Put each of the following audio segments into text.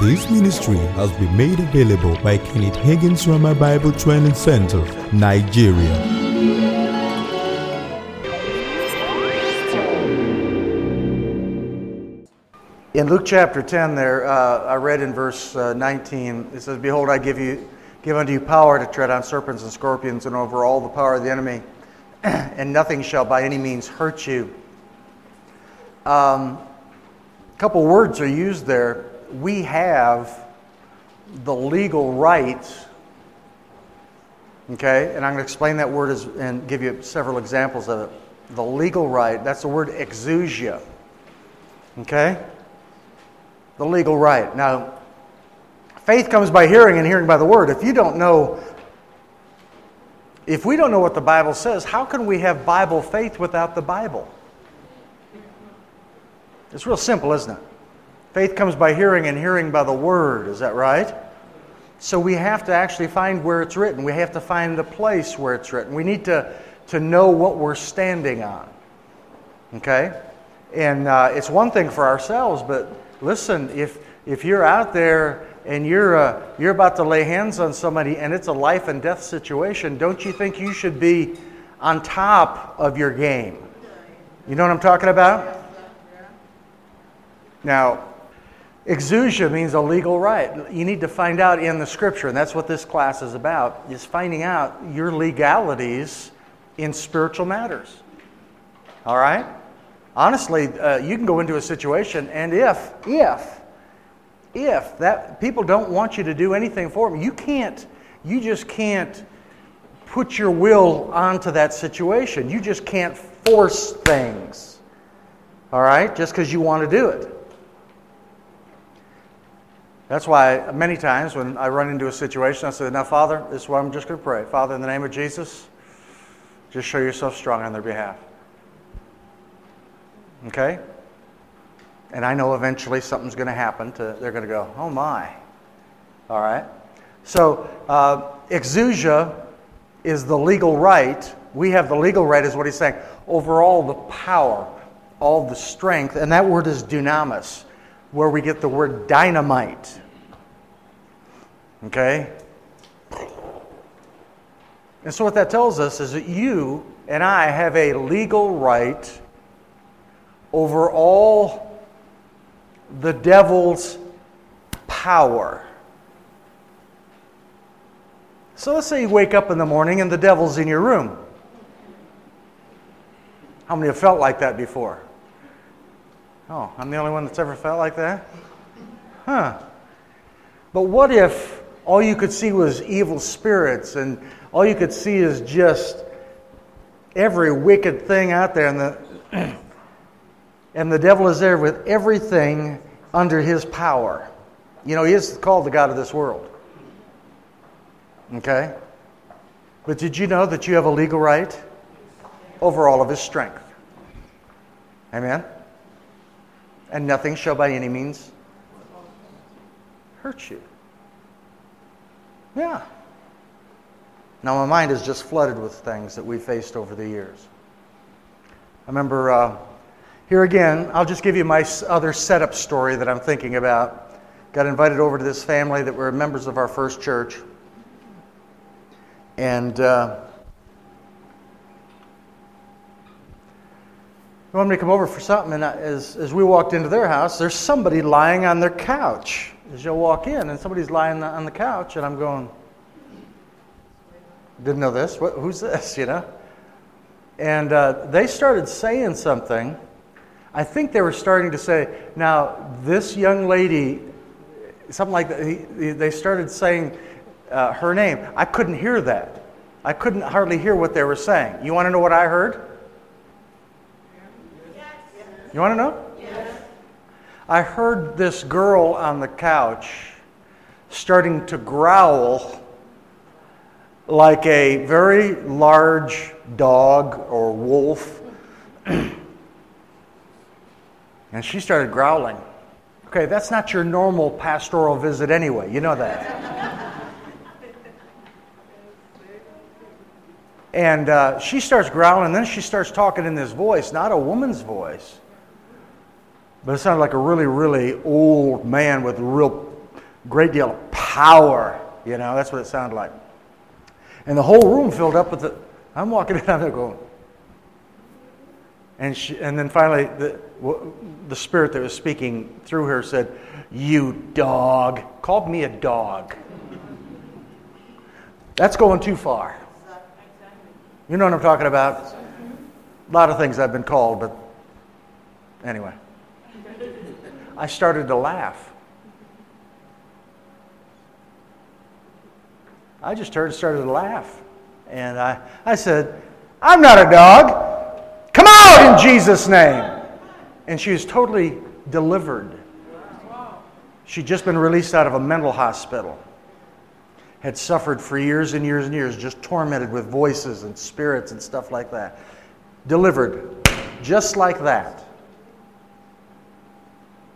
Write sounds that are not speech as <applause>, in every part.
This ministry has been made available by Kenneth Hagin's Rhema Bible Training Center, Nigeria. In Luke chapter 10, there, uh, I read in verse uh, 19, it says, Behold, I give, you, give unto you power to tread on serpents and scorpions and over all the power of the enemy, <clears throat> and nothing shall by any means hurt you. Um, a couple words are used there. We have the legal right, okay, and I'm going to explain that word as, and give you several examples of it. The legal right, that's the word exousia, okay? the legal right. Now, faith comes by hearing and hearing by the word. If you don't know, if we don't know what the Bible says, how can we have Bible faith without the Bible? It's real simple, isn't it? Faith comes by hearing and hearing by the word. Is that right? So we have to actually find where it's written. We have to find the place where it's written. We need to, to know what we're standing on. Okay? And uh, it's one thing for ourselves, but listen, if, if you're out there and you're, uh, you're about to lay hands on somebody and it's a life and death situation, don't you think you should be on top of your game? You know what I'm talking about? Now, exousia means a legal right. You need to find out in the scripture, and that's what this class is about, is finding out your legalities in spiritual matters. All right? honestly, uh, you can go into a situation, and if, if, if that people don't want you to do anything for them, you can't, you just can't put your will onto that situation. You just can't force things. All right? Just because you want to do it. That's why many times when I run into a situation, I say, Now, Father, this is what I'm just going to pray. Father, in the name of Jesus, just show yourself strong on their behalf. Okay? And I know eventually something's going to happen. To, they're going to go, oh my. All right? So, uh, exousia is the legal right. We have the legal right, is what he's saying, over all the power, all the strength. And that word is dunamis, where we get the word dynamite. Okay? And so, what that tells us is that you and I have a legal right over all the devil's power. So let's say you wake up in the morning and the devil's in your room. How many have felt like that before? Oh, I'm the only one that's ever felt like that? Huh. But what if all you could see was evil spirits and all you could see is just every wicked thing out there and the <clears throat> And the devil is there with everything under his power. You know, he is called the God of this world. Okay? But did you know that you have a legal right over all of his strength? Amen? And nothing shall by any means hurt you. Yeah. Now, my mind is just flooded with things that we faced over the years. I remember. Uh, here again, I'll just give you my other setup story that I'm thinking about. Got invited over to this family that were members of our first church. And uh, they wanted me to come over for something. And as, as we walked into their house, there's somebody lying on their couch as you walk in. And somebody's lying on the couch. And I'm going, didn't know this. What, who's this? <laughs> You know? And uh, they started saying something I think they were starting to say, now, this young lady, something like that, they started saying uh, her name. I couldn't hear that. I couldn't hardly hear what they were saying. You want to know what I heard? You want to know? I heard this girl on the couch starting to growl like a very large dog or wolf. <clears throat> And she started growling. Okay, that's not your normal pastoral visit anyway. You know that. and uh, she starts growling, and then she starts talking in this voice, not a woman's voice, but it sounded like a really, really old man with a real great deal of power. You know, that's what it sounded like. And the whole room filled up with the. I'm walking <laughs> in, I'm there going. And, she, and then finally, the, the spirit that was speaking through her said, You dog. Called me a dog. That's going too far. You know what I'm talking about? A lot of things I've been called, but anyway. I started to laugh. I just started, started to laugh. And I, I said, I'm not a dog. Come out in Jesus' name. And she was totally delivered. She'd just been released out of a mental hospital. Had suffered for years and years and years, just tormented with voices and spirits and stuff like that. Delivered just like that.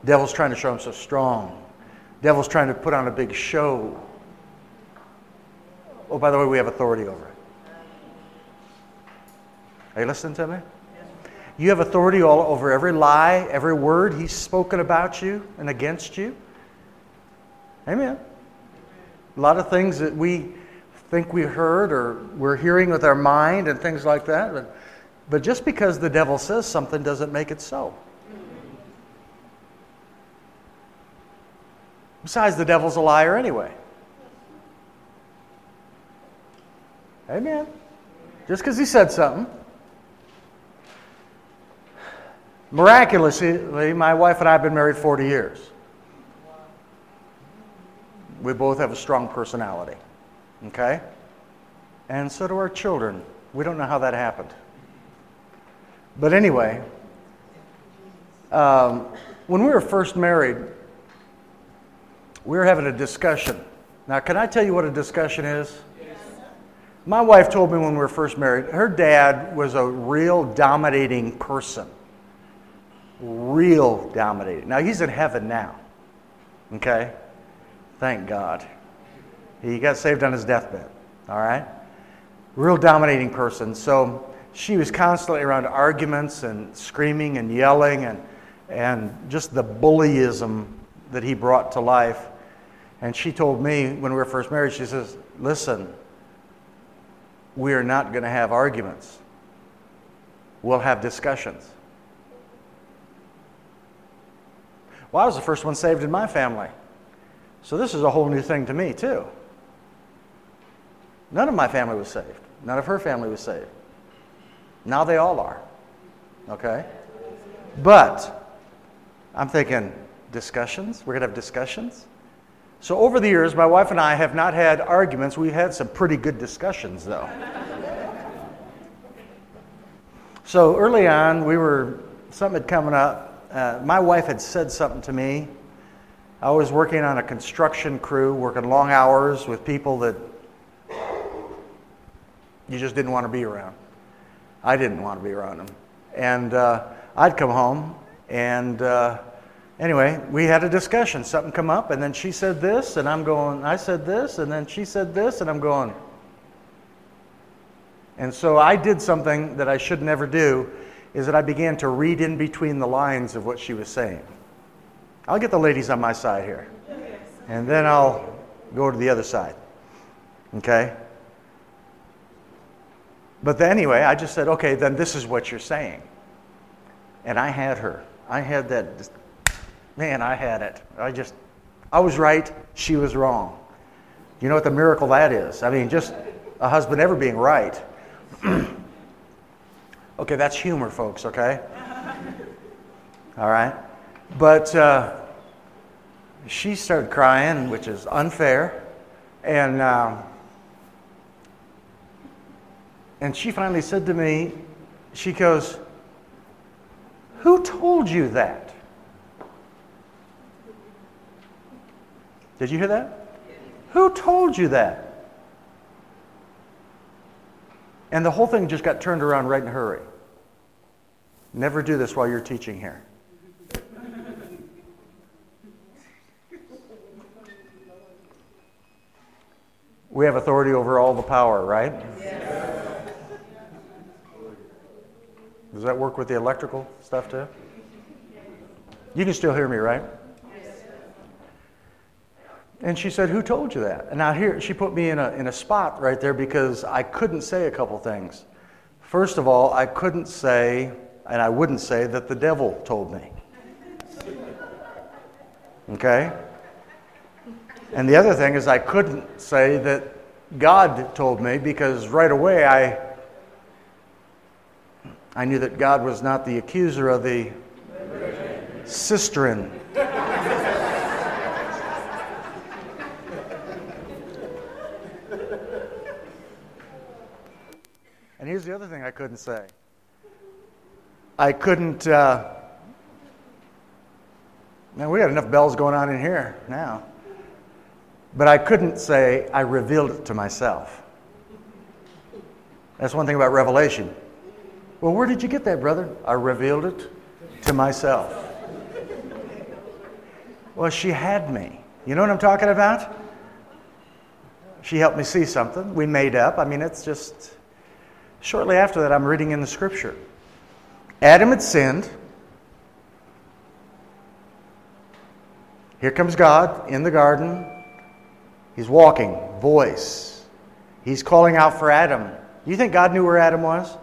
Devil's trying to show himself strong. Devil's trying to put on a big show. Oh, by the way, we have authority over it. Are you listening to me? You have authority all over every lie, every word he's spoken about you and against you. Amen. A lot of things that we think we heard or we're hearing with our mind and things like that. But, but just because the devil says something doesn't make it so. Besides, the devil's a liar anyway. Amen. Just because he said something. Miraculously, my wife and I have been married 40 years. We both have a strong personality. Okay? And so do our children. We don't know how that happened. But anyway, um, when we were first married, were having a discussion. Now, can I tell you what a discussion is? Yes. My wife told me when we were first married, her dad was a real dominating person. Real dominating. Now, he's in heaven now. Okay? Thank God. He got saved on his deathbed. All right? Real dominating person. So she was constantly around arguments and screaming and yelling and, and just the bullyism that he brought to life. And she told me when we were first married, she says, Listen, we are not going to have arguments. We'll have discussions. Well, I was the first one saved in my family. So this is a whole new thing to me, too. None of my family was saved. None of her family was saved. Now they all are. Okay? But I'm thinking, discussions? We're going to have discussions? So, over the years, my wife and I have not had arguments. We've had some pretty good discussions, though. so, early on, we were, something had coming up. Uh, my wife had said something to me. I was working on a construction crew, working long hours with people that you just didn't want to be around. I didn't want to be around them. And uh, I'd come home and. Uh, anyway, we had a discussion. Something come up, and then she said this, and I'm going, I said this, and then she said this, and I'm going. And so I did something that I should never do, is that I began to read in between the lines of what she was saying. I'll get the ladies on my side here. And then I'll go to the other side. Okay? But then, anyway, I just said, okay, then this is what you're saying. And I had her. I had that Man, I had it. I just, I was right, she was wrong. You know what the miracle that is? I mean, just a husband ever being right. <clears throat> okay, that's humor, folks, okay? All right? But uh, she started crying, which is unfair. And, uh, and she finally said to me, she goes, Who told you that? Did you hear that? Who told you that? And the whole thing just got turned around right in a hurry. Never do this while you're teaching here. We have authority over all the power, right? Yes. Does that work with the electrical stuff too? You can still hear me, right? And she said, Who told you that? And now here, she put me in a, in a spot right there because I couldn't say a couple things. First of all, I couldn't say, and I wouldn't say, that the devil told me. Okay? And the other thing is, I couldn't say that God told me because right away I, I knew that God was not the accuser of the cistern. And here's the other thing I couldn't say I couldn't. Uh, man, we got enough bells going on in here now. But I couldn't say, I revealed it to myself. That's one thing about revelation. Well, where did you get that, brother? I revealed it to myself. Well, she had me. You know what I'm talking about? She helped me see something. We made up. I mean, it's just. Shortly after that, I'm reading in the scripture. Adam had sinned. Here comes God in the garden. He's walking, voice. He's calling out for Adam. You think God knew where Adam was?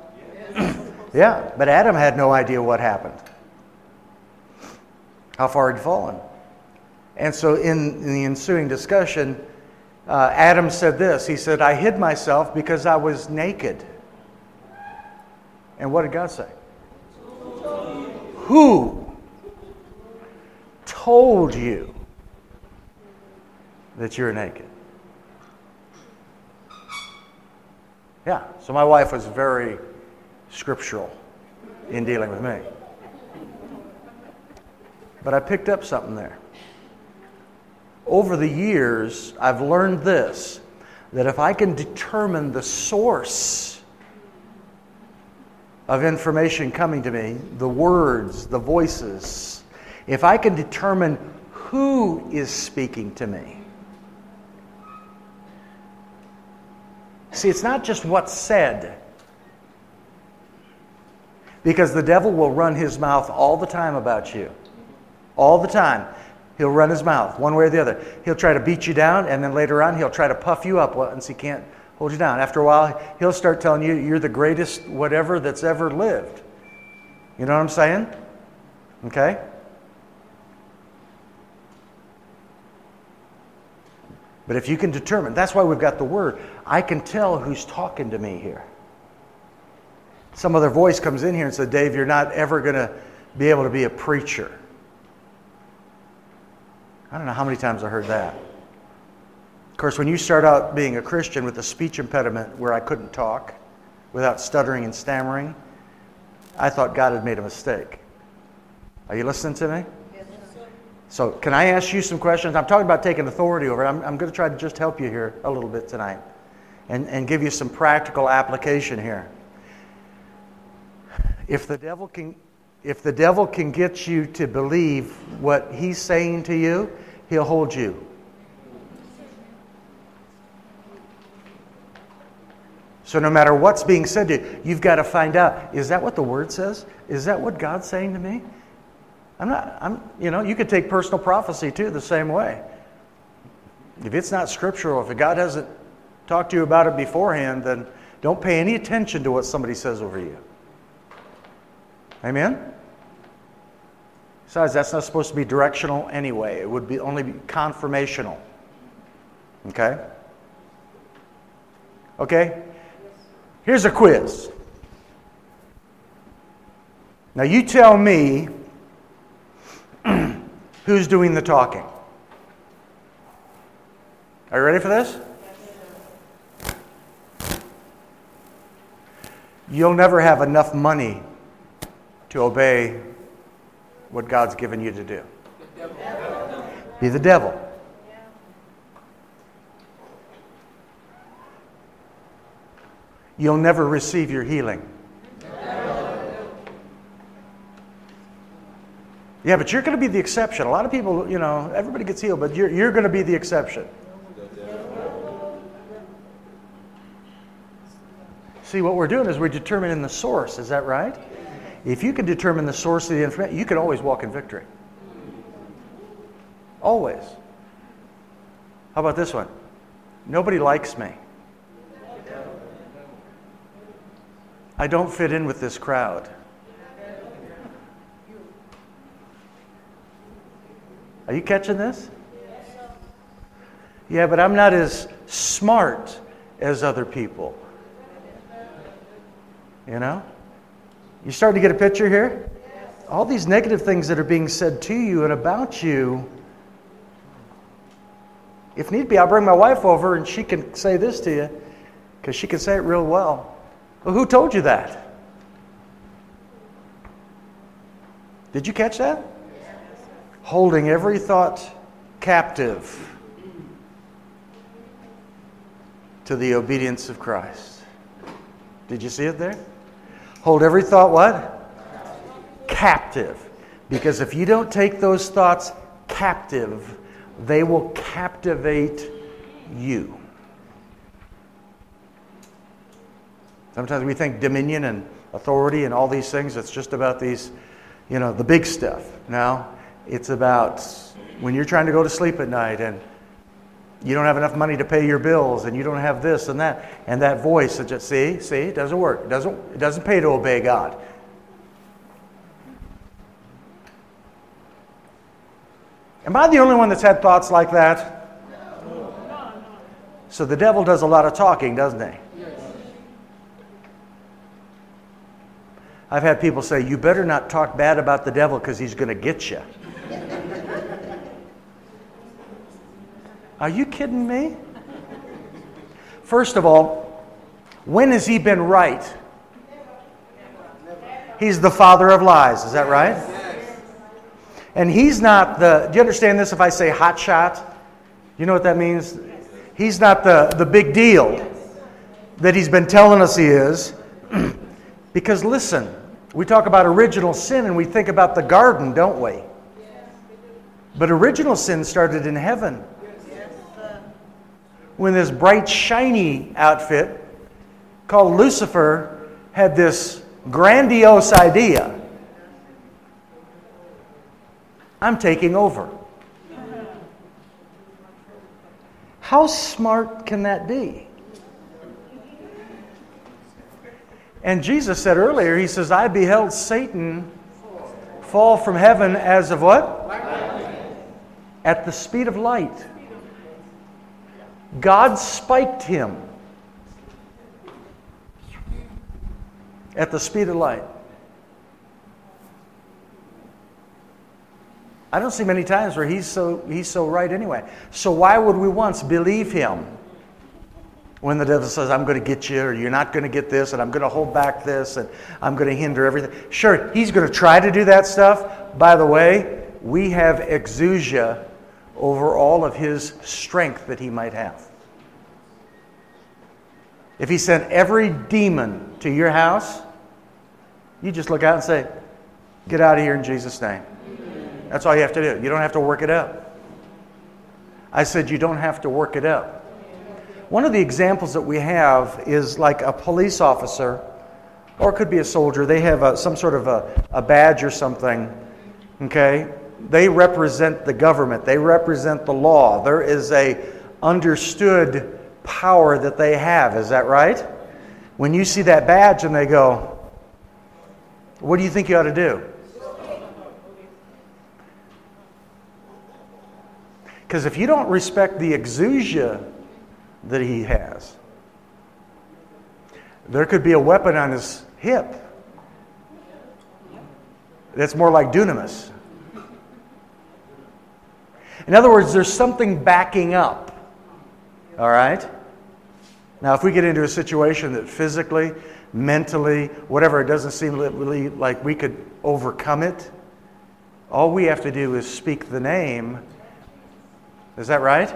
<clears throat> yeah, but Adam had no idea what happened, how far he'd fallen. And so, in, in the ensuing discussion, uh, Adam said this He said, I hid myself because I was naked. And what did God say? Who told you that you're naked? Yeah, so my wife was very scriptural in dealing with me. But I picked up something there. Over the years, I've learned this that if I can determine the source of information coming to me, the words, the voices, if I can determine who is speaking to me. See, it's not just what's said. Because the devil will run his mouth all the time about you. All the time. He'll run his mouth one way or the other. He'll try to beat you down, and then later on, he'll try to puff you up once he can't hold you down. After a while, he'll start telling you you're the greatest whatever that's ever lived. You know what I'm saying? Okay? But if you can determine, that's why we've got the word. I can tell who's talking to me here. Some other voice comes in here and says, Dave, you're not ever going to be able to be a preacher. I don't know how many times I heard that. Course, when you start out being a Christian with a speech impediment where I couldn't talk without stuttering and stammering, I thought God had made a mistake. Are you listening to me? Yes, so, can I ask you some questions? I'm talking about taking authority over it. I'm, I'm going to try to just help you here a little bit tonight and, and give you some practical application here. If the devil can if the devil can get you to believe what he's saying to you, he'll hold you. So no matter what's being said to you, you've got to find out, is that what the word says? Is that what God's saying to me? I'm not, I'm, you know, you could take personal prophecy too the same way. If it's not scriptural, if God hasn't talked to you about it beforehand, then don't pay any attention to what somebody says over you. Amen? Besides, that's not supposed to be directional anyway. It would be only be confirmational. Okay? Okay? Here's a quiz. Now, you tell me <clears throat> who's doing the talking. Are you ready for this? You'll never have enough money to obey what God's given you to do. Be the devil. You'll never receive your healing. Yeah, but you're going to be the exception. A lot of people, you know, everybody gets healed, but you're, you're going to be the exception. See, what we're doing is we're determining the source. Is that right? If you can determine the source of the information, you can always walk in victory. Always. How about this one? Nobody likes me. I don't fit in with this crowd. Are you catching this? Yeah, but I'm not as smart as other people. You know? You starting to get a picture here? All these negative things that are being said to you and about you. If need be, I'll bring my wife over and she can say this to you because she can say it real well. Well, who told you that? Did you catch that? Holding every thought captive to the obedience of Christ. Did you see it there? Hold every thought what? Captive. Because if you don't take those thoughts captive, they will captivate you. Sometimes we think dominion and authority and all these things, it's just about these, you know, the big stuff. Now, it's about when you're trying to go to sleep at night and you don't have enough money to pay your bills and you don't have this and that and that voice that just see see it doesn't work. It doesn't it doesn't pay to obey god. Am i the only one that's had thoughts like that? So the devil does a lot of talking doesn't he i've had people say you better not talk bad about the devil because he's going to get you Are you kidding me? First of all, when has he been right? He's the father of lies, is that right? And he's not the, do you understand this if I say hot shot? You know what that means? He's not the, the big deal that he's been telling us he is. <clears throat> because listen, we talk about original sin and we think about the garden, don't we? But original sin started in heaven when this bright, shiny outfit called Lucifer had this grandiose idea I'm taking over. How smart can that be? And Jesus said earlier, He says, I beheld Satan fall from heaven as of what? At the speed of light. God spiked him at the speed of light. I don't see many times where he's so, he's so right anyway. So why would we once believe him when the devil says, I'm going to get you, or you're not going to get this, and I'm going to hold back this, and I'm going to hinder everything? Sure, he's going to try to do that stuff. By the way, we have exousia over all of his strength that he might have. If he sent every demon to your house, you just look out and say, Get out of here in Jesus' name. That's all you have to do. You don't have to work it up. I said, You don't have to work it up. One of the examples that we have is like a police officer, or it could be a soldier. They have a, some sort of a, a badge or something, okay? They represent the government, they represent the law. There is a understood power that they have. Is that right? When you see that badge and they go, what do you think you ought to do? Because if you don't respect the exousia that he has, there could be a weapon on his hip that's more like dunamis. In other words, there's something backing up. All right? Now, if we get into a situation that physically, mentally, whatever, it doesn't seem really like we could overcome it, all we have to do is speak the name. Is that right?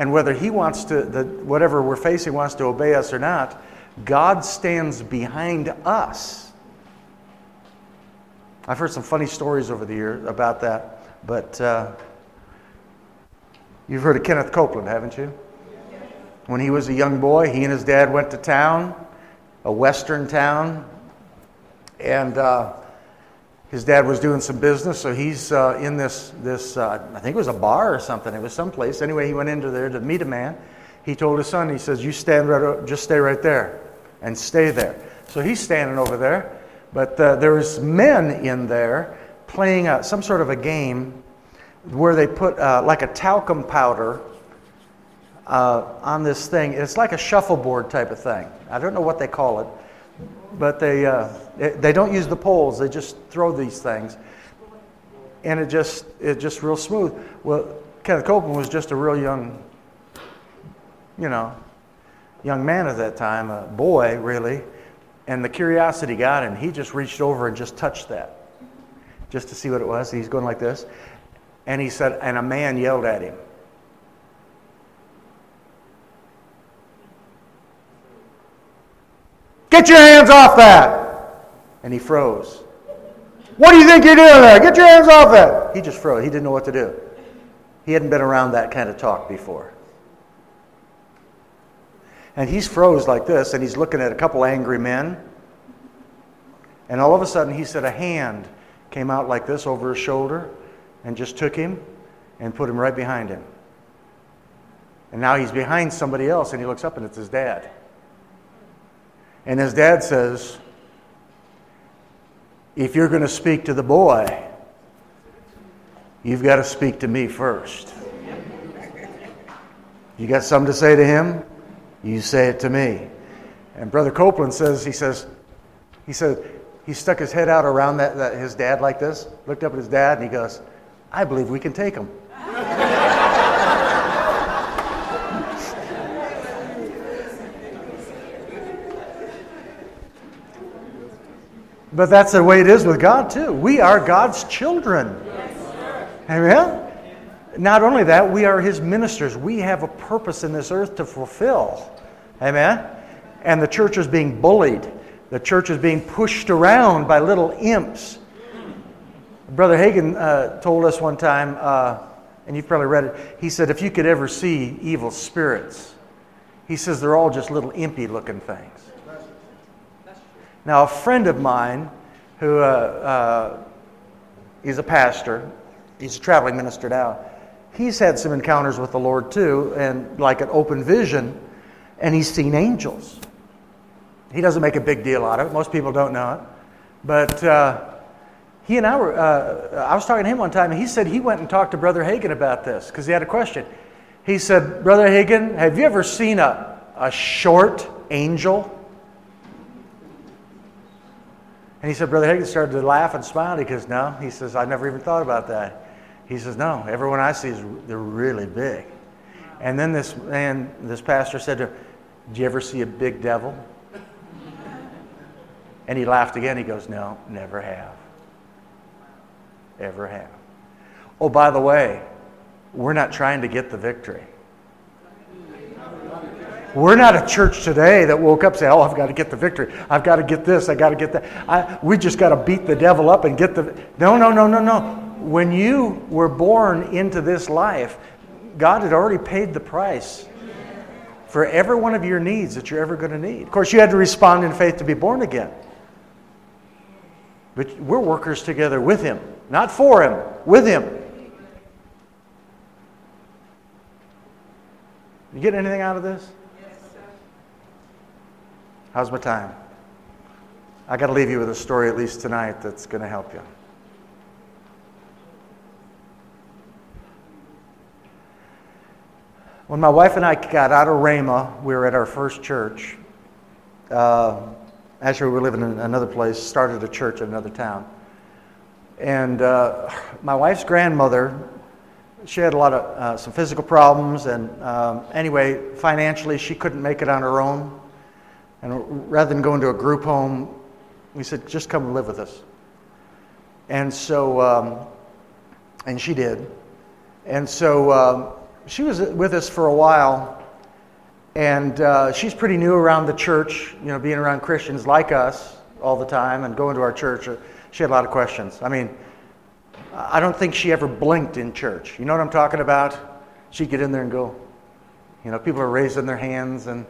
And whether he wants to, the, whatever we're facing wants to obey us or not, God stands behind us. I've heard some funny stories over the years about that, but uh, You've heard of Kenneth Copeland, haven't you? When he was a young boy, he and his dad went to town, a western town, and uh, his dad was doing some business, so he's uh, in this, this uh, I think it was a bar or something. It was someplace. Anyway, he went into there to meet a man. He told his son, he says, You stand right, just stay right there and stay there. So he's standing over there, but uh, there was men in there playing a, some sort of a game where they put uh, like a talcum powder uh, on this thing. It's like a shuffleboard type of thing. I don't know what they call it but they, uh, they don't use the poles. They just throw these things. And it just, it just real smooth. Well, Kenneth Copeland was just a real young, you know, young man at that time, a boy, really. And the curiosity got him. He just reached over and just touched that, just to see what it was. He's going like this. And he said, and a man yelled at him. Get your hands off that. And he froze. What do you think you're doing there? Get your hands off that. He just froze. He didn't know what to do. He hadn't been around that kind of talk before. And he's froze like this, and he's looking at a couple angry men. And all of a sudden, he said a hand came out like this over his shoulder and just took him and put him right behind him. And now he's behind somebody else, and he looks up, and it's his dad. And his dad says, If you're going to speak to the boy, you've got to speak to me first. You got something to say to him? You say it to me. And Brother Copeland says, he says, he said, he stuck his head out around that, that, his dad like this, looked up at his dad, and he goes, I believe we can take him. But that's the way it is with God, too. We are God's children. Yes, Amen? Not only that, we are His ministers. We have a purpose in this earth to fulfill. Amen? And the church is being bullied, the church is being pushed around by little imps. Brother Hagin uh, told us one time, uh, and you've probably read it, he said, if you could ever see evil spirits, he says they're all just little impy looking things. Now, a friend of mine who uh, uh, he's a pastor, he's a traveling minister now. He's had some encounters with the Lord too, and like an open vision, and he's seen angels. He doesn't make a big deal out of it. Most people don't know it. But uh, he and I were, uh, I was talking to him one time, and he said he went and talked to Brother Hagin about this because he had a question. He said, Brother Hagin, have you ever seen a, a short angel? And he said, Brother Hagin started to laugh and smile. He goes, No. He says, I never even thought about that. He says, No, everyone I see is they're really big. And then this man, this pastor said to him, Did you ever see a big devil? And he laughed again. He goes, No, never have. Ever have. Oh, by the way, we're not trying to get the victory. We're not a church today that woke up and said, Oh, I've got to get the victory. I've got to get this. I got to get that. I, we just got to beat the devil up and get the. No, no, no, no, no. When you were born into this life, God had already paid the price for every one of your needs that you're ever going to need. Of course, you had to respond in faith to be born again. But we're workers together with Him, not for Him, with Him. You get anything out of this? How's my time? I got to leave you with a story at least tonight that's going to help you. When my wife and I got out of Rhema, we were at our first church. Uh, actually, we were living in another place, started a church in another town. And uh, my wife's grandmother, she had a lot of uh, some physical problems, and um, anyway, financially, she couldn't make it on her own. And rather than going to a group home, we said, just come and live with us. And so, um, and she did. And so um, she was with us for a while. And uh, she's pretty new around the church, you know, being around Christians like us all the time and going to our church. She had a lot of questions. I mean, I don't think she ever blinked in church. You know what I'm talking about? She'd get in there and go, you know, people are raising their hands and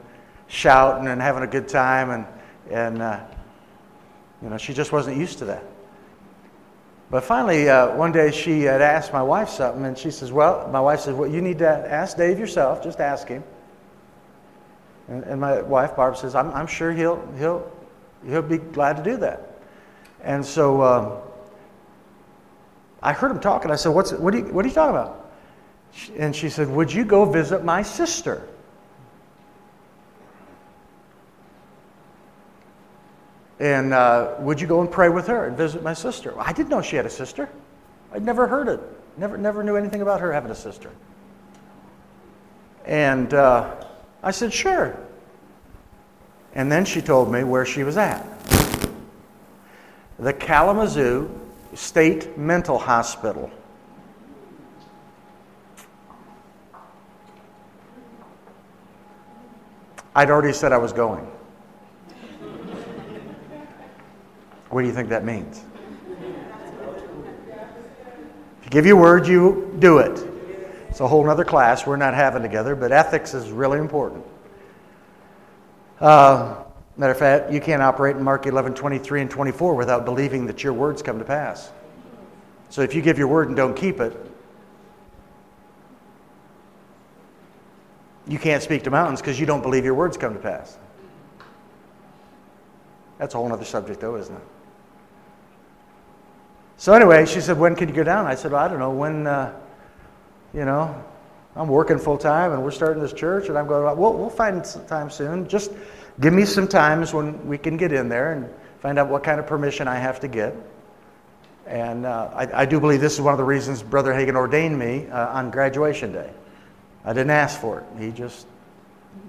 shouting and having a good time, and, and uh, you know, she just wasn't used to that. But finally, uh, one day she had asked my wife something, and she says, Well, my wife says, Well, you need to ask Dave yourself. Just ask him. And, and my wife, Barb, says, I'm, I'm, sure he'll, he'll, he'll be glad to do that. And so um, I heard him talking. I said, What's, what, are you, what are you talking about? And she said, Would you go visit my sister? And uh, would you go and pray with her and visit my sister? I didn't know she had a sister. I'd never heard it. Never, never knew anything about her having a sister. And uh, I said, sure. And then she told me where she was at the Kalamazoo State Mental Hospital. I'd already said I was going. What do you think that means? If you give your word, you do it. It's a whole other class we're not having together, but ethics is really important. Uh, matter of fact, you can't operate in Mark 11, 23, and 24 without believing that your words come to pass. So if you give your word and don't keep it, you can't speak to mountains because you don't believe your words come to pass. That's a whole other subject, though, isn't it? So anyway, she said, "When can you go down?" I said, well, "I don't know when. Uh, you know, I'm working full time, and we're starting this church, and I'm going. We'll we'll find some time soon. Just give me some times when we can get in there and find out what kind of permission I have to get." And uh, I, I, do believe this is one of the reasons Brother Hagin ordained me uh, on graduation day. I didn't ask for it. He just,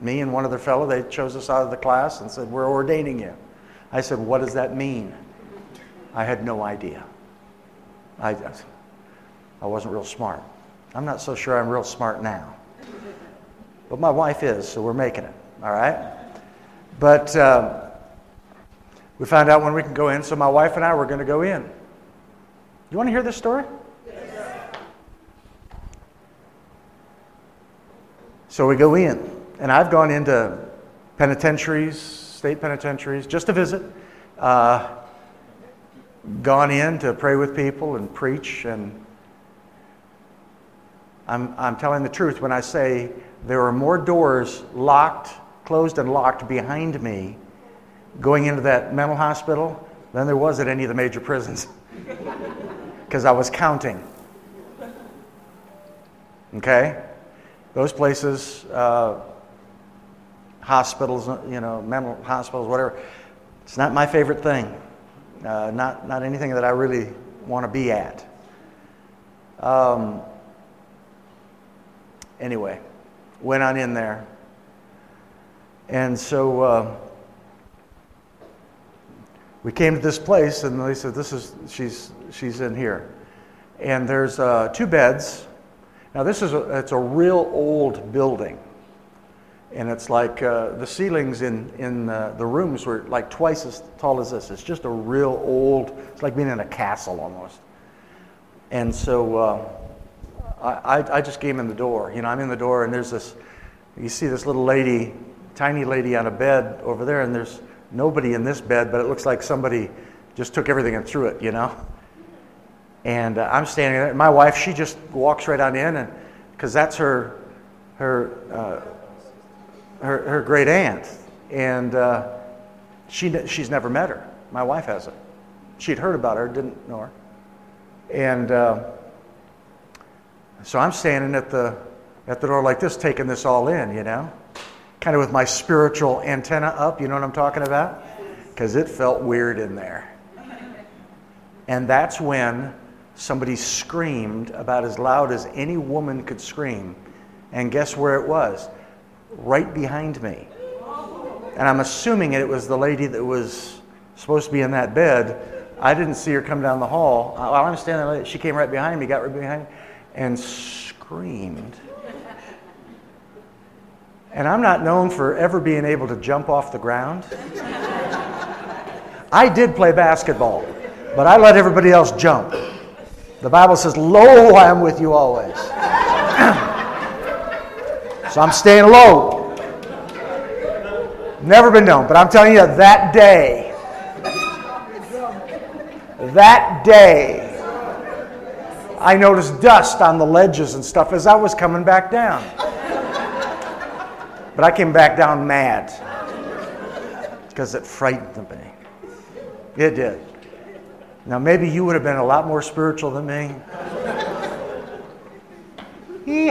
me and one other fellow, they chose us out of the class and said, "We're ordaining you." I said, "What does that mean?" I had no idea. I, I wasn't real smart. I'm not so sure I'm real smart now. But my wife is, so we're making it, all right? But uh, we found out when we can go in, so my wife and I were going to go in. You want to hear this story? So we go in, and I've gone into penitentiaries, state penitentiaries, just to visit. Uh, gone in to pray with people and preach, and I'm, I'm telling the truth when I say there are more doors locked, closed, and locked behind me going into that mental hospital than there was at any of the major prisons <laughs> because I was counting. Okay? Those places, uh, hospitals, you know, mental hospitals, whatever, it's not my favorite thing. Uh, not, not anything that I really want to be at. Um, anyway, went on in there. And so uh, we came to this place, and they said, "This is she's she's in here." And there's uh, two beds. Now this is a, it's a real old building and it's like uh, the ceilings in, in uh, the rooms were like twice as tall as this. It's just a real old, it's like being in a castle almost. And so uh, I, I just came in the door. You know, I'm in the door, and there's this, you see this little lady, tiny lady on a bed over there, and there's nobody in this bed, but it looks like somebody just took everything and threw it, you know? And uh, I'm standing there. My wife, she just walks right on in, and because that's her, her, uh, her, her great aunt, and uh, she, she's never met her. My wife hasn't. She'd heard about her, didn't know her. And uh, so I'm standing at the, at the door like this, taking this all in, you know, kind of with my spiritual antenna up, you know what I'm talking about? Because it felt weird in there. And that's when somebody screamed about as loud as any woman could scream. And guess where it was? Right behind me. And I'm assuming it was the lady that was supposed to be in that bed. I didn't see her come down the hall. While I'm standing there, she came right behind me, got right behind me, and screamed. And I'm not known for ever being able to jump off the ground. I did play basketball, but I let everybody else jump. The Bible says, Lo, I am with you always. So I'm staying low. Never been known. But I'm telling you, that day, that day, I noticed dust on the ledges and stuff as I was coming back down. but I came back down mad because it frightened me. It did. Now, maybe you would have been a lot more spiritual than me. Hee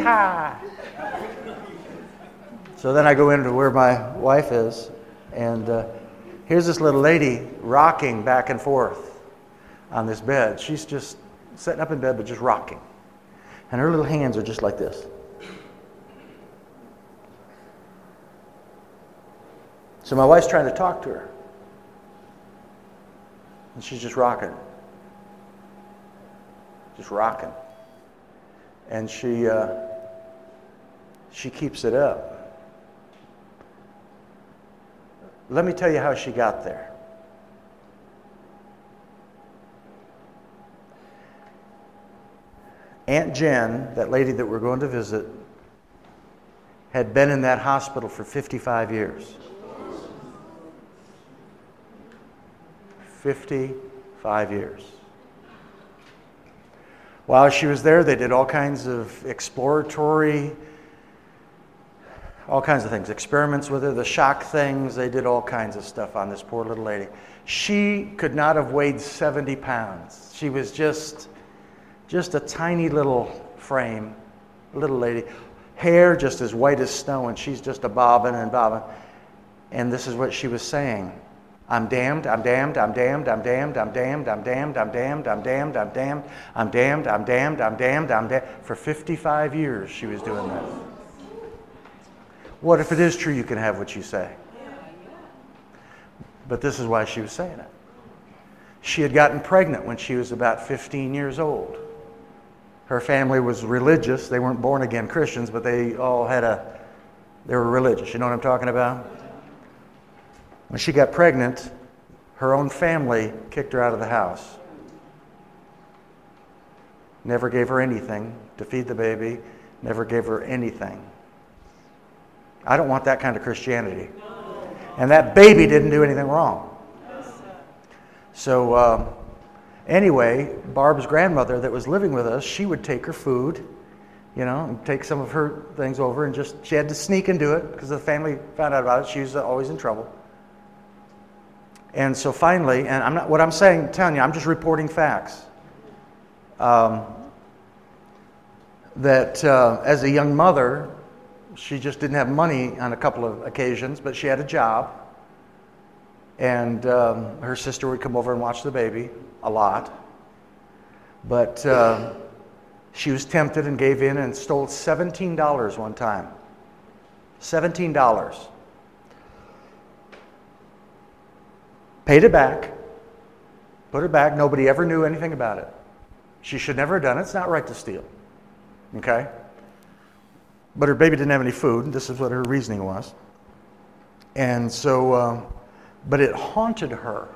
So then I go into where my wife is, and uh, here's this little lady rocking back and forth on this bed. She's just sitting up in bed, but just rocking. And her little hands are just like this. So my wife's trying to talk to her. And she's just rocking. Just rocking. And she, uh, she keeps it up. Let me tell you how she got there. Aunt Jen, that lady that we're going to visit, had been in that hospital for 55 years. 55 years. While she was there, they did all kinds of exploratory, all kinds of things, experiments with her, the shock things. They did all kinds of stuff on this poor little lady. She could not have weighed 70 pounds. She was just, just a tiny little frame, little lady. Hair just as white as snow, and she's just a bobbing and bobbing. And this is what she was saying. I'm damned, I'm damned, I'm damned, I'm damned, I'm damned, I'm damned, I'm damned, I'm damned, I'm damned, I'm damned, I'm damned, I'm damned, I'm damned. For 55 years she was doing that. What if it is true you can have what you say? But this is why she was saying it. She had gotten pregnant when she was about 15 years old. Her family was religious. They weren't born again Christians, but they all had a, they were religious. You know what I'm talking about? When she got pregnant, her own family kicked her out of the house. Never gave her anything to feed the baby, never gave her anything. I don't want that kind of Christianity. And that baby didn't do anything wrong. So, um, anyway, Barb's grandmother that was living with us, she would take her food, you know, and take some of her things over and just, she had to sneak and do it because the family found out about it. She was always in trouble. And so finally, and I'm not, what I'm saying, telling you, I'm just reporting facts. Um, that uh, as a young mother, she just didn't have money on a couple of occasions, but she had a job. And um, her sister would come over and watch the baby a lot. But uh, she was tempted and gave in and stole $17 one time. $17. paid it back, put it back. Nobody ever knew anything about it. She should never have done it. It's not right to steal. Okay? But her baby didn't have any food. This is what her reasoning was. And so, um, but it haunted her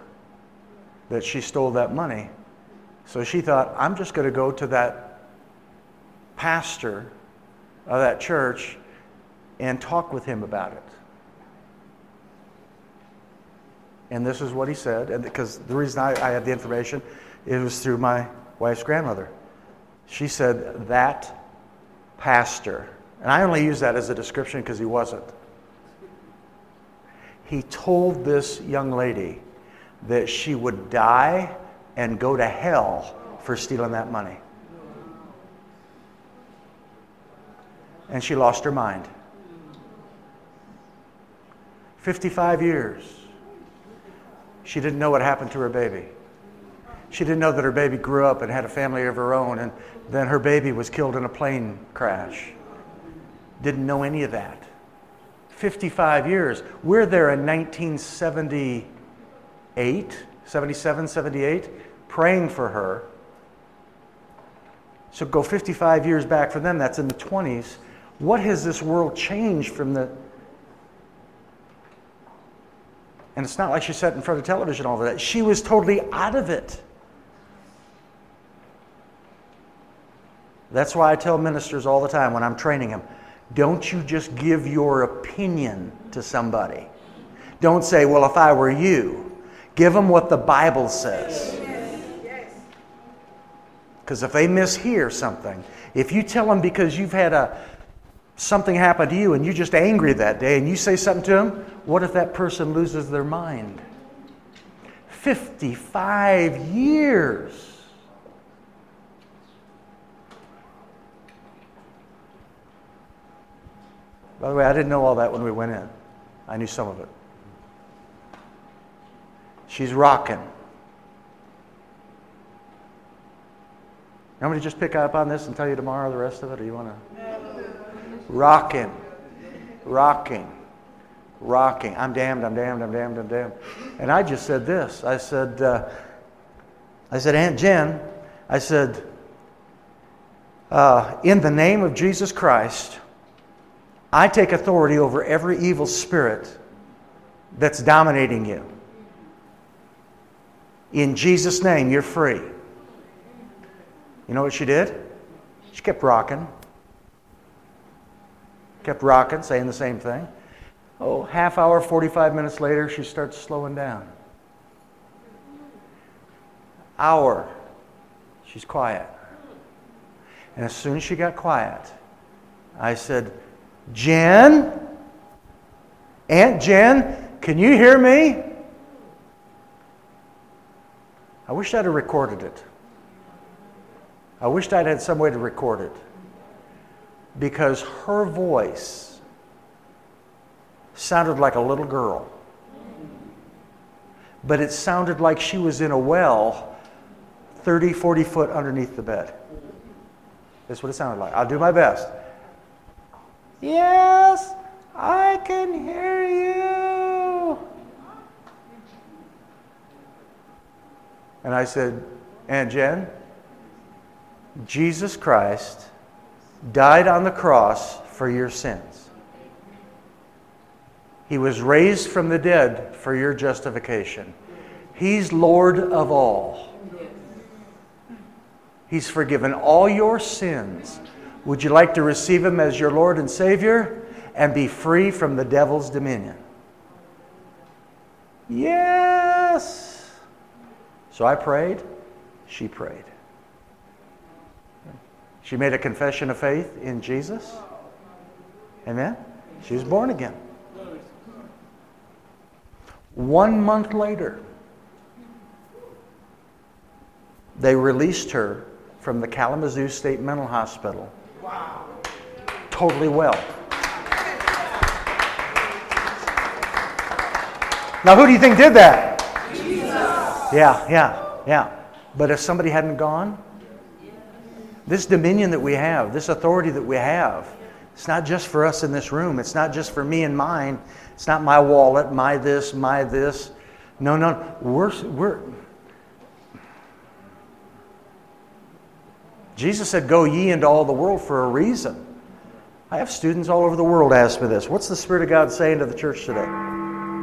that she stole that money. So she thought, I'm just going to go to that pastor of that church and talk with him about it. And this is what he said, and because the reason I, I had the information, it was through my wife's grandmother. She said, That pastor, and I only use that as a description because he wasn't. He told this young lady that she would die and go to hell for stealing that money. And she lost her mind. 55 years. She didn't know what happened to her baby. She didn't know that her baby grew up and had a family of her own, and then her baby was killed in a plane crash. Didn't know any of that. 55 years. We're there in 1978, 77, 78, praying for her. So go 55 years back for them, that's in the 20s. What has this world changed from the And it's not like she sat in front of television all of that. She was totally out of it. That's why I tell ministers all the time when I'm training them don't you just give your opinion to somebody. Don't say, well, if I were you. Give them what the Bible says. Because if they mishear something, if you tell them because you've had a something happen to you and you're just angry that day and you say something to them, what if that person loses their mind? 55 years. By the way, I didn't know all that when we went in. I knew some of it. She's rocking. You want me to just pick up on this and tell you tomorrow the rest of it, or you want to? No. Rocking. Rocking. Rocking. I'm damned, I'm damned, I'm damned, I'm damned. And I just said this. I said, uh, I said, Aunt Jen, I said, uh, in the name of Jesus Christ, I take authority over every evil spirit that's dominating you. In Jesus' name, you're free. You know what she did? She kept rocking. Kept rocking, saying the same thing. Oh, half hour, 45 minutes later, she starts slowing down. Hour, she's quiet. And as soon as she got quiet, I said, Jen? Aunt Jen, can you hear me? I wish I'd have recorded it. I wished I'd had some way to record it. Because her voice sounded like a little girl. But it sounded like she was in a well 30, 40 foot underneath the bed. That's what it sounded like. I'll do my best. Yes, I can hear you. And I said, Aunt Jen, Jesus Christ died on the cross for your sins. He was raised from the dead for your justification. He's Lord of all. He's forgiven all your sins. Would you like to receive Him as your Lord and Savior and be free from the devil's dominion? Yes. So I prayed, she prayed. She made a confession of faith in Jesus. Amen? She was born again. One month later, they released her from the Kalamazoo State Mental Hospital. Wow. Totally well. Now, who do you think did that? Jesus. Yeah, yeah, yeah. But if somebody hadn't gone, this dominion that we have, this authority that we have, it's not just for us in this room. It's not just for me and mine. It's not my wallet, my this, my this. No, no. We're, we're, Jesus said, Go ye into all the world for a reason. I have students all over the world ask me this What's the Spirit of God saying to the church today?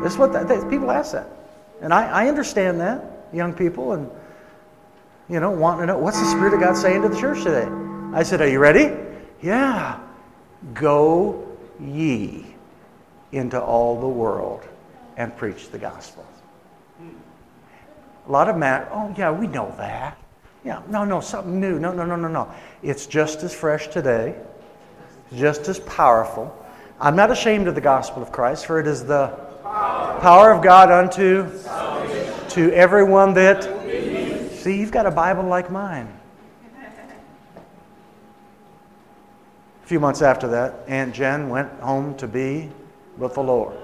This is what people ask that. And I, I understand that, young people, and you know, wanting to know what's the Spirit of God saying to the church today. I said, Are you ready? Yeah. Go ye into all the world and preach the gospel. A lot of men, oh, yeah, we know that. Yeah, no, no, something new. No, no, no, no, no. It's just as fresh today, just as powerful. I'm not ashamed of the gospel of Christ, for it is the power of God unto to everyone that See, you've got a Bible like mine. A few months after that, Aunt Jen went home to be with the Lord.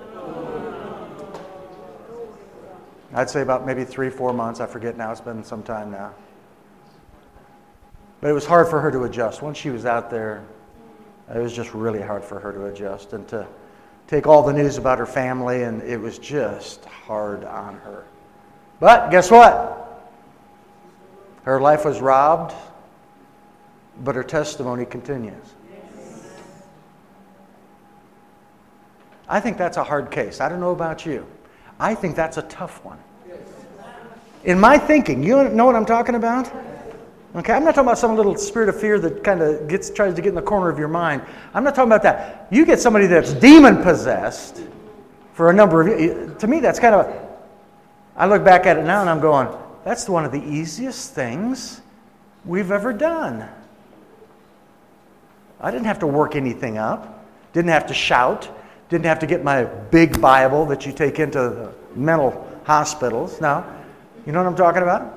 I'd say about maybe three, four months. I forget now. It's been some time now. But it was hard for her to adjust. Once she was out there, it was just really hard for her to adjust and to take all the news about her family, and it was just hard on her. But guess what? Her life was robbed, but her testimony continues. I think that's a hard case. I don't know about you. I think that's a tough one. In my thinking, you know what I'm talking about? Okay, I'm not talking about some little spirit of fear that kind of gets tries to get in the corner of your mind. I'm not talking about that. You get somebody that's demon possessed for a number of years. To me, that's kind of. I look back at it now and I'm going, that's one of the easiest things we've ever done. I didn't have to work anything up, didn't have to shout, didn't have to get my big Bible that you take into mental hospitals. Now, You know what I'm talking about?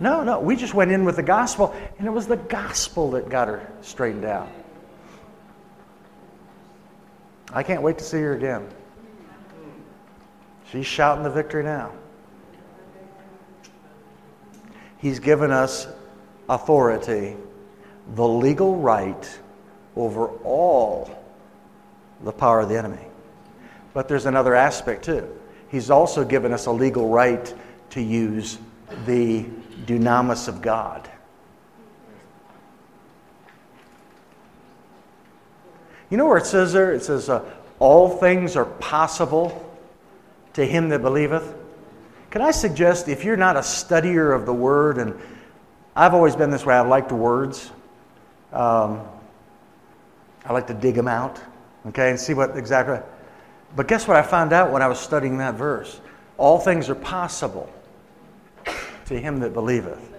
No, no. We just went in with the gospel, and it was the gospel that got her straightened out. I can't wait to see her again. She's shouting the victory now. He's given us authority, the legal right over all the power of the enemy. But there's another aspect too. He's also given us a legal right to use the dunamis of God. You know where it says there? It says, uh, All things are possible to him that believeth. Can I suggest if you're not a studier of the word, and I've always been this way, I like the words. Um, I like to dig them out, okay, and see what exactly. But guess what I found out when I was studying that verse? All things are possible to him that believeth.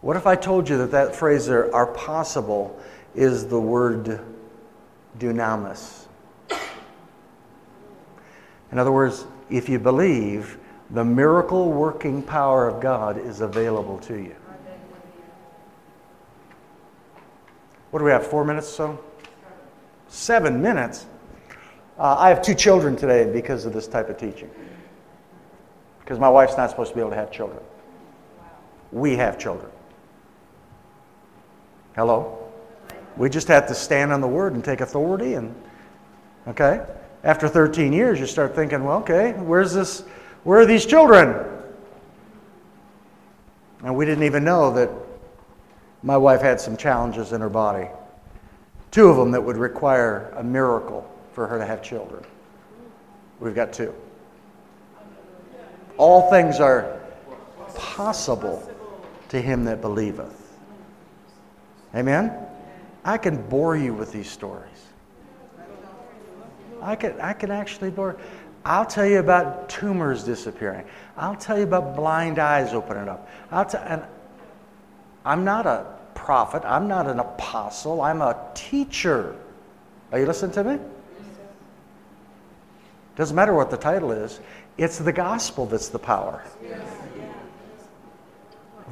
What if I told you that that phrase there, are possible, is the word dunamis? In other words, if you believe, the miracle working power of God is available to you. What do we have, four minutes so? Seven minutes? Uh, I have two children today because of this type of teaching. Because my wife's not supposed to be able to have children. We have children. Hello? We just have to stand on the word and take authority and okay? After 13 years you start thinking, well, okay, where's this where are these children? And we didn't even know that my wife had some challenges in her body. Two of them that would require a miracle for her to have children. We've got two. All things are possible to him that believeth. Amen? I can bore you with these stories. I can, I can actually bore. I'll tell you about tumors disappearing. I'll tell you about blind eyes opening up. I'll t- and I'm not a prophet. I'm not an apostle. I'm a teacher. Are you listening to me? Doesn't matter what the title is. It's the gospel that's the power.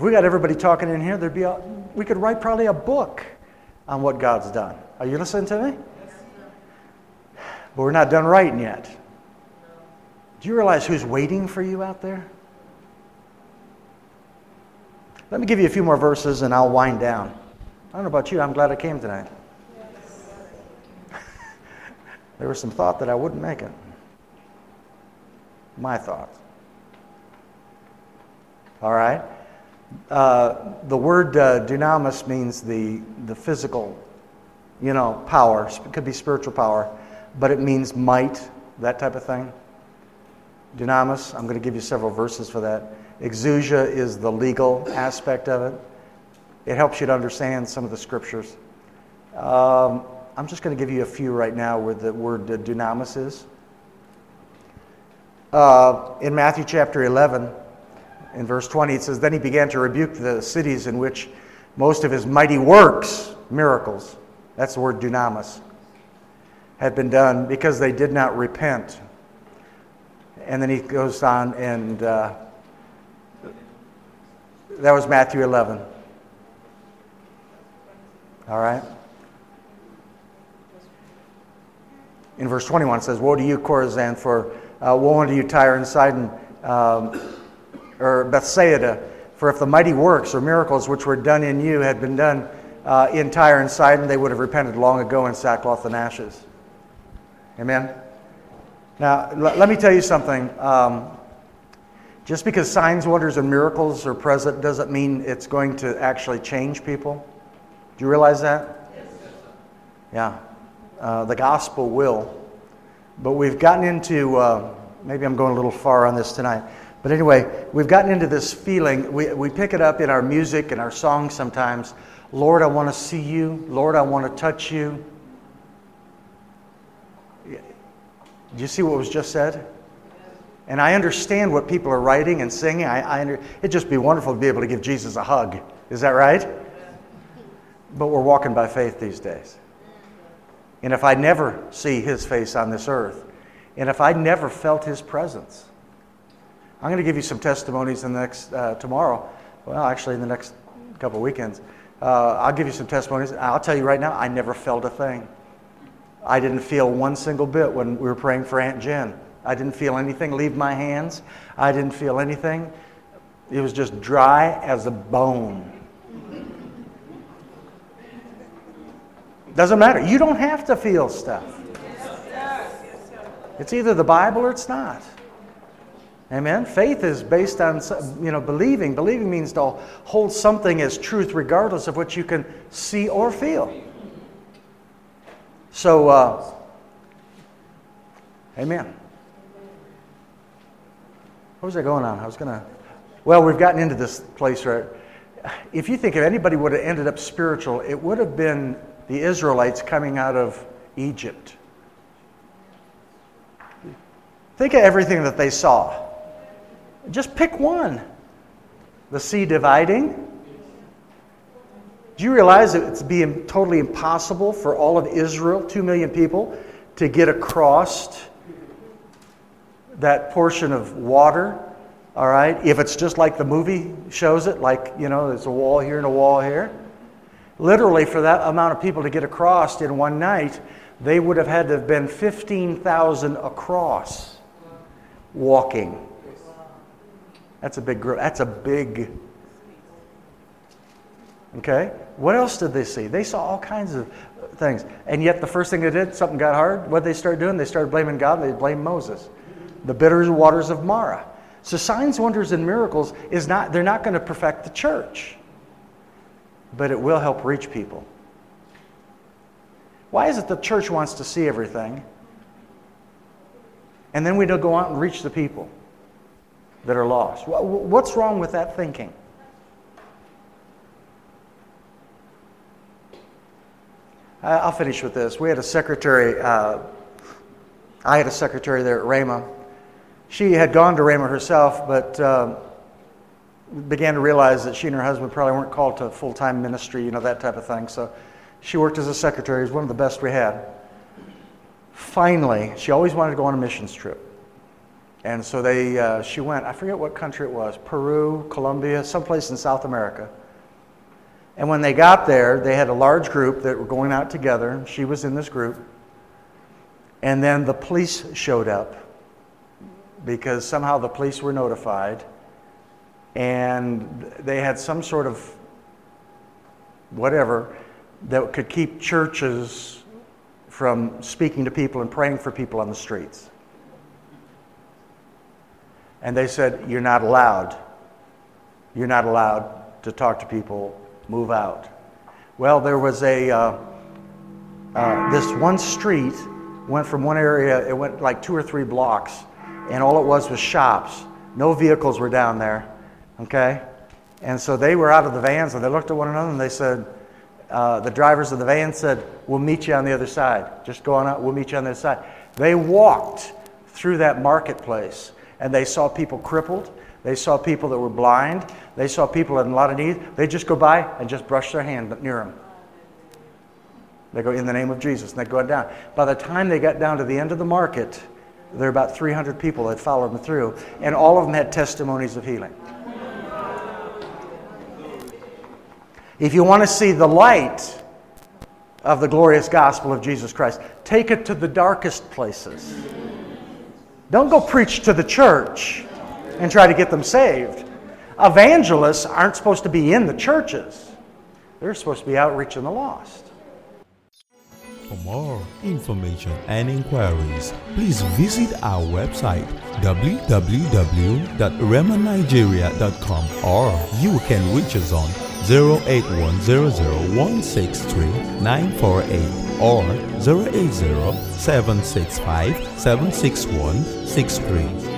If we got everybody talking in here, there'd be a, we could write probably a book on what God's done. Are you listening to me? But we're not done writing yet. Do you realize who's waiting for you out there? Let me give you a few more verses and I'll wind down. I don't know about you, I'm glad I came tonight. <laughs> there was some thought that I wouldn't make it. My thoughts. All right? Uh, the word uh, dunamis means the, the physical, you know, power. It could be spiritual power, but it means might, that type of thing. Dunamis, I'm going to give you several verses for that. Exousia is the legal aspect of it. It helps you to understand some of the scriptures. Um, I'm just going to give you a few right now where the word dunamis is. Uh, in Matthew chapter 11, in verse 20, it says, Then he began to rebuke the cities in which most of his mighty works, miracles, that's the word dunamis, had been done because they did not repent. And then he goes on, and uh, that was Matthew 11. All right? In verse 21, it says, Woe to you, Chorazin, for uh, woe unto you, Tyre and Sidon, um, or Bethsaida, for if the mighty works or miracles which were done in you had been done uh, in Tyre and Sidon, they would have repented long ago in sackcloth and ashes. Amen? Now, l- let me tell you something. Um, just because signs, wonders, and miracles are present doesn't mean it's going to actually change people. Do you realize that? Yes. Yeah. Uh, the gospel will. But we've gotten into, uh, maybe I'm going a little far on this tonight. But anyway, we've gotten into this feeling. We, we pick it up in our music and our songs sometimes. Lord, I want to see you. Lord, I want to touch you. Do you see what was just said? And I understand what people are writing and singing. I, I under, it'd just be wonderful to be able to give Jesus a hug. Is that right? But we're walking by faith these days. And if I never see his face on this earth, and if I never felt his presence, I'm going to give you some testimonies in the next uh, tomorrow. Well, actually, in the next couple weekends. Uh, I'll give you some testimonies. I'll tell you right now, I never felt a thing. I didn't feel one single bit when we were praying for Aunt Jen. I didn't feel anything leave my hands. I didn't feel anything. It was just dry as a bone. Doesn't matter. You don't have to feel stuff. It's either the Bible or it's not. Amen. Faith is based on you know believing. Believing means to hold something as truth regardless of what you can see or feel. So, uh, Amen. What was I going on? I was to. Well, we've gotten into this place right. If you think if anybody would have ended up spiritual, it would have been the Israelites coming out of Egypt. Think of everything that they saw. Just pick one. The sea dividing. Do you realize that it's being totally impossible for all of Israel, two million people, to get across that portion of water? All right, if it's just like the movie shows it, like, you know, there's a wall here and a wall here. Literally, for that amount of people to get across in one night, they would have had to have been 15,000 across walking. That's a big group. That's a big. Okay? What else did they see? They saw all kinds of things. And yet, the first thing they did, something got hard. What they started doing? They started blaming God. They blamed Moses. The bitter waters of Marah. So, signs, wonders, and miracles is not, they're not going to perfect the church, but it will help reach people. Why is it the church wants to see everything? And then we don't go out and reach the people that are lost. What's wrong with that thinking? I'll finish with this. We had a secretary, uh, I had a secretary there at Rhema. She had gone to Rhema herself, but uh, began to realize that she and her husband probably weren't called to full time ministry, you know, that type of thing. So she worked as a secretary. It was one of the best we had. Finally, she always wanted to go on a missions trip. And so they, uh, she went, I forget what country it was, Peru, Colombia, someplace in South America. And when they got there, they had a large group that were going out together. She was in this group. And then the police showed up because somehow the police were notified. And they had some sort of whatever that could keep churches from speaking to people and praying for people on the streets. And they said, You're not allowed. You're not allowed to talk to people. Move out. Well, there was a, uh, uh, this one street went from one area, it went like two or three blocks, and all it was was shops. No vehicles were down there, okay? And so they were out of the vans and they looked at one another and they said, uh, the drivers of the van said, We'll meet you on the other side. Just go on out, we'll meet you on the other side. They walked through that marketplace and they saw people crippled. They saw people that were blind. They saw people in a lot of need. They just go by and just brush their hand near them. They go, in the name of Jesus, and they go down. By the time they got down to the end of the market, there were about 300 people that followed them through, and all of them had testimonies of healing. If you want to see the light of the glorious gospel of Jesus Christ, take it to the darkest places. Don't go preach to the church and try to get them saved. Evangelists aren't supposed to be in the churches, they're supposed to be outreaching the lost. For more information and inquiries, please visit our website www.remanigeria.com or you can reach us on 08100163 or 080 765 761 63.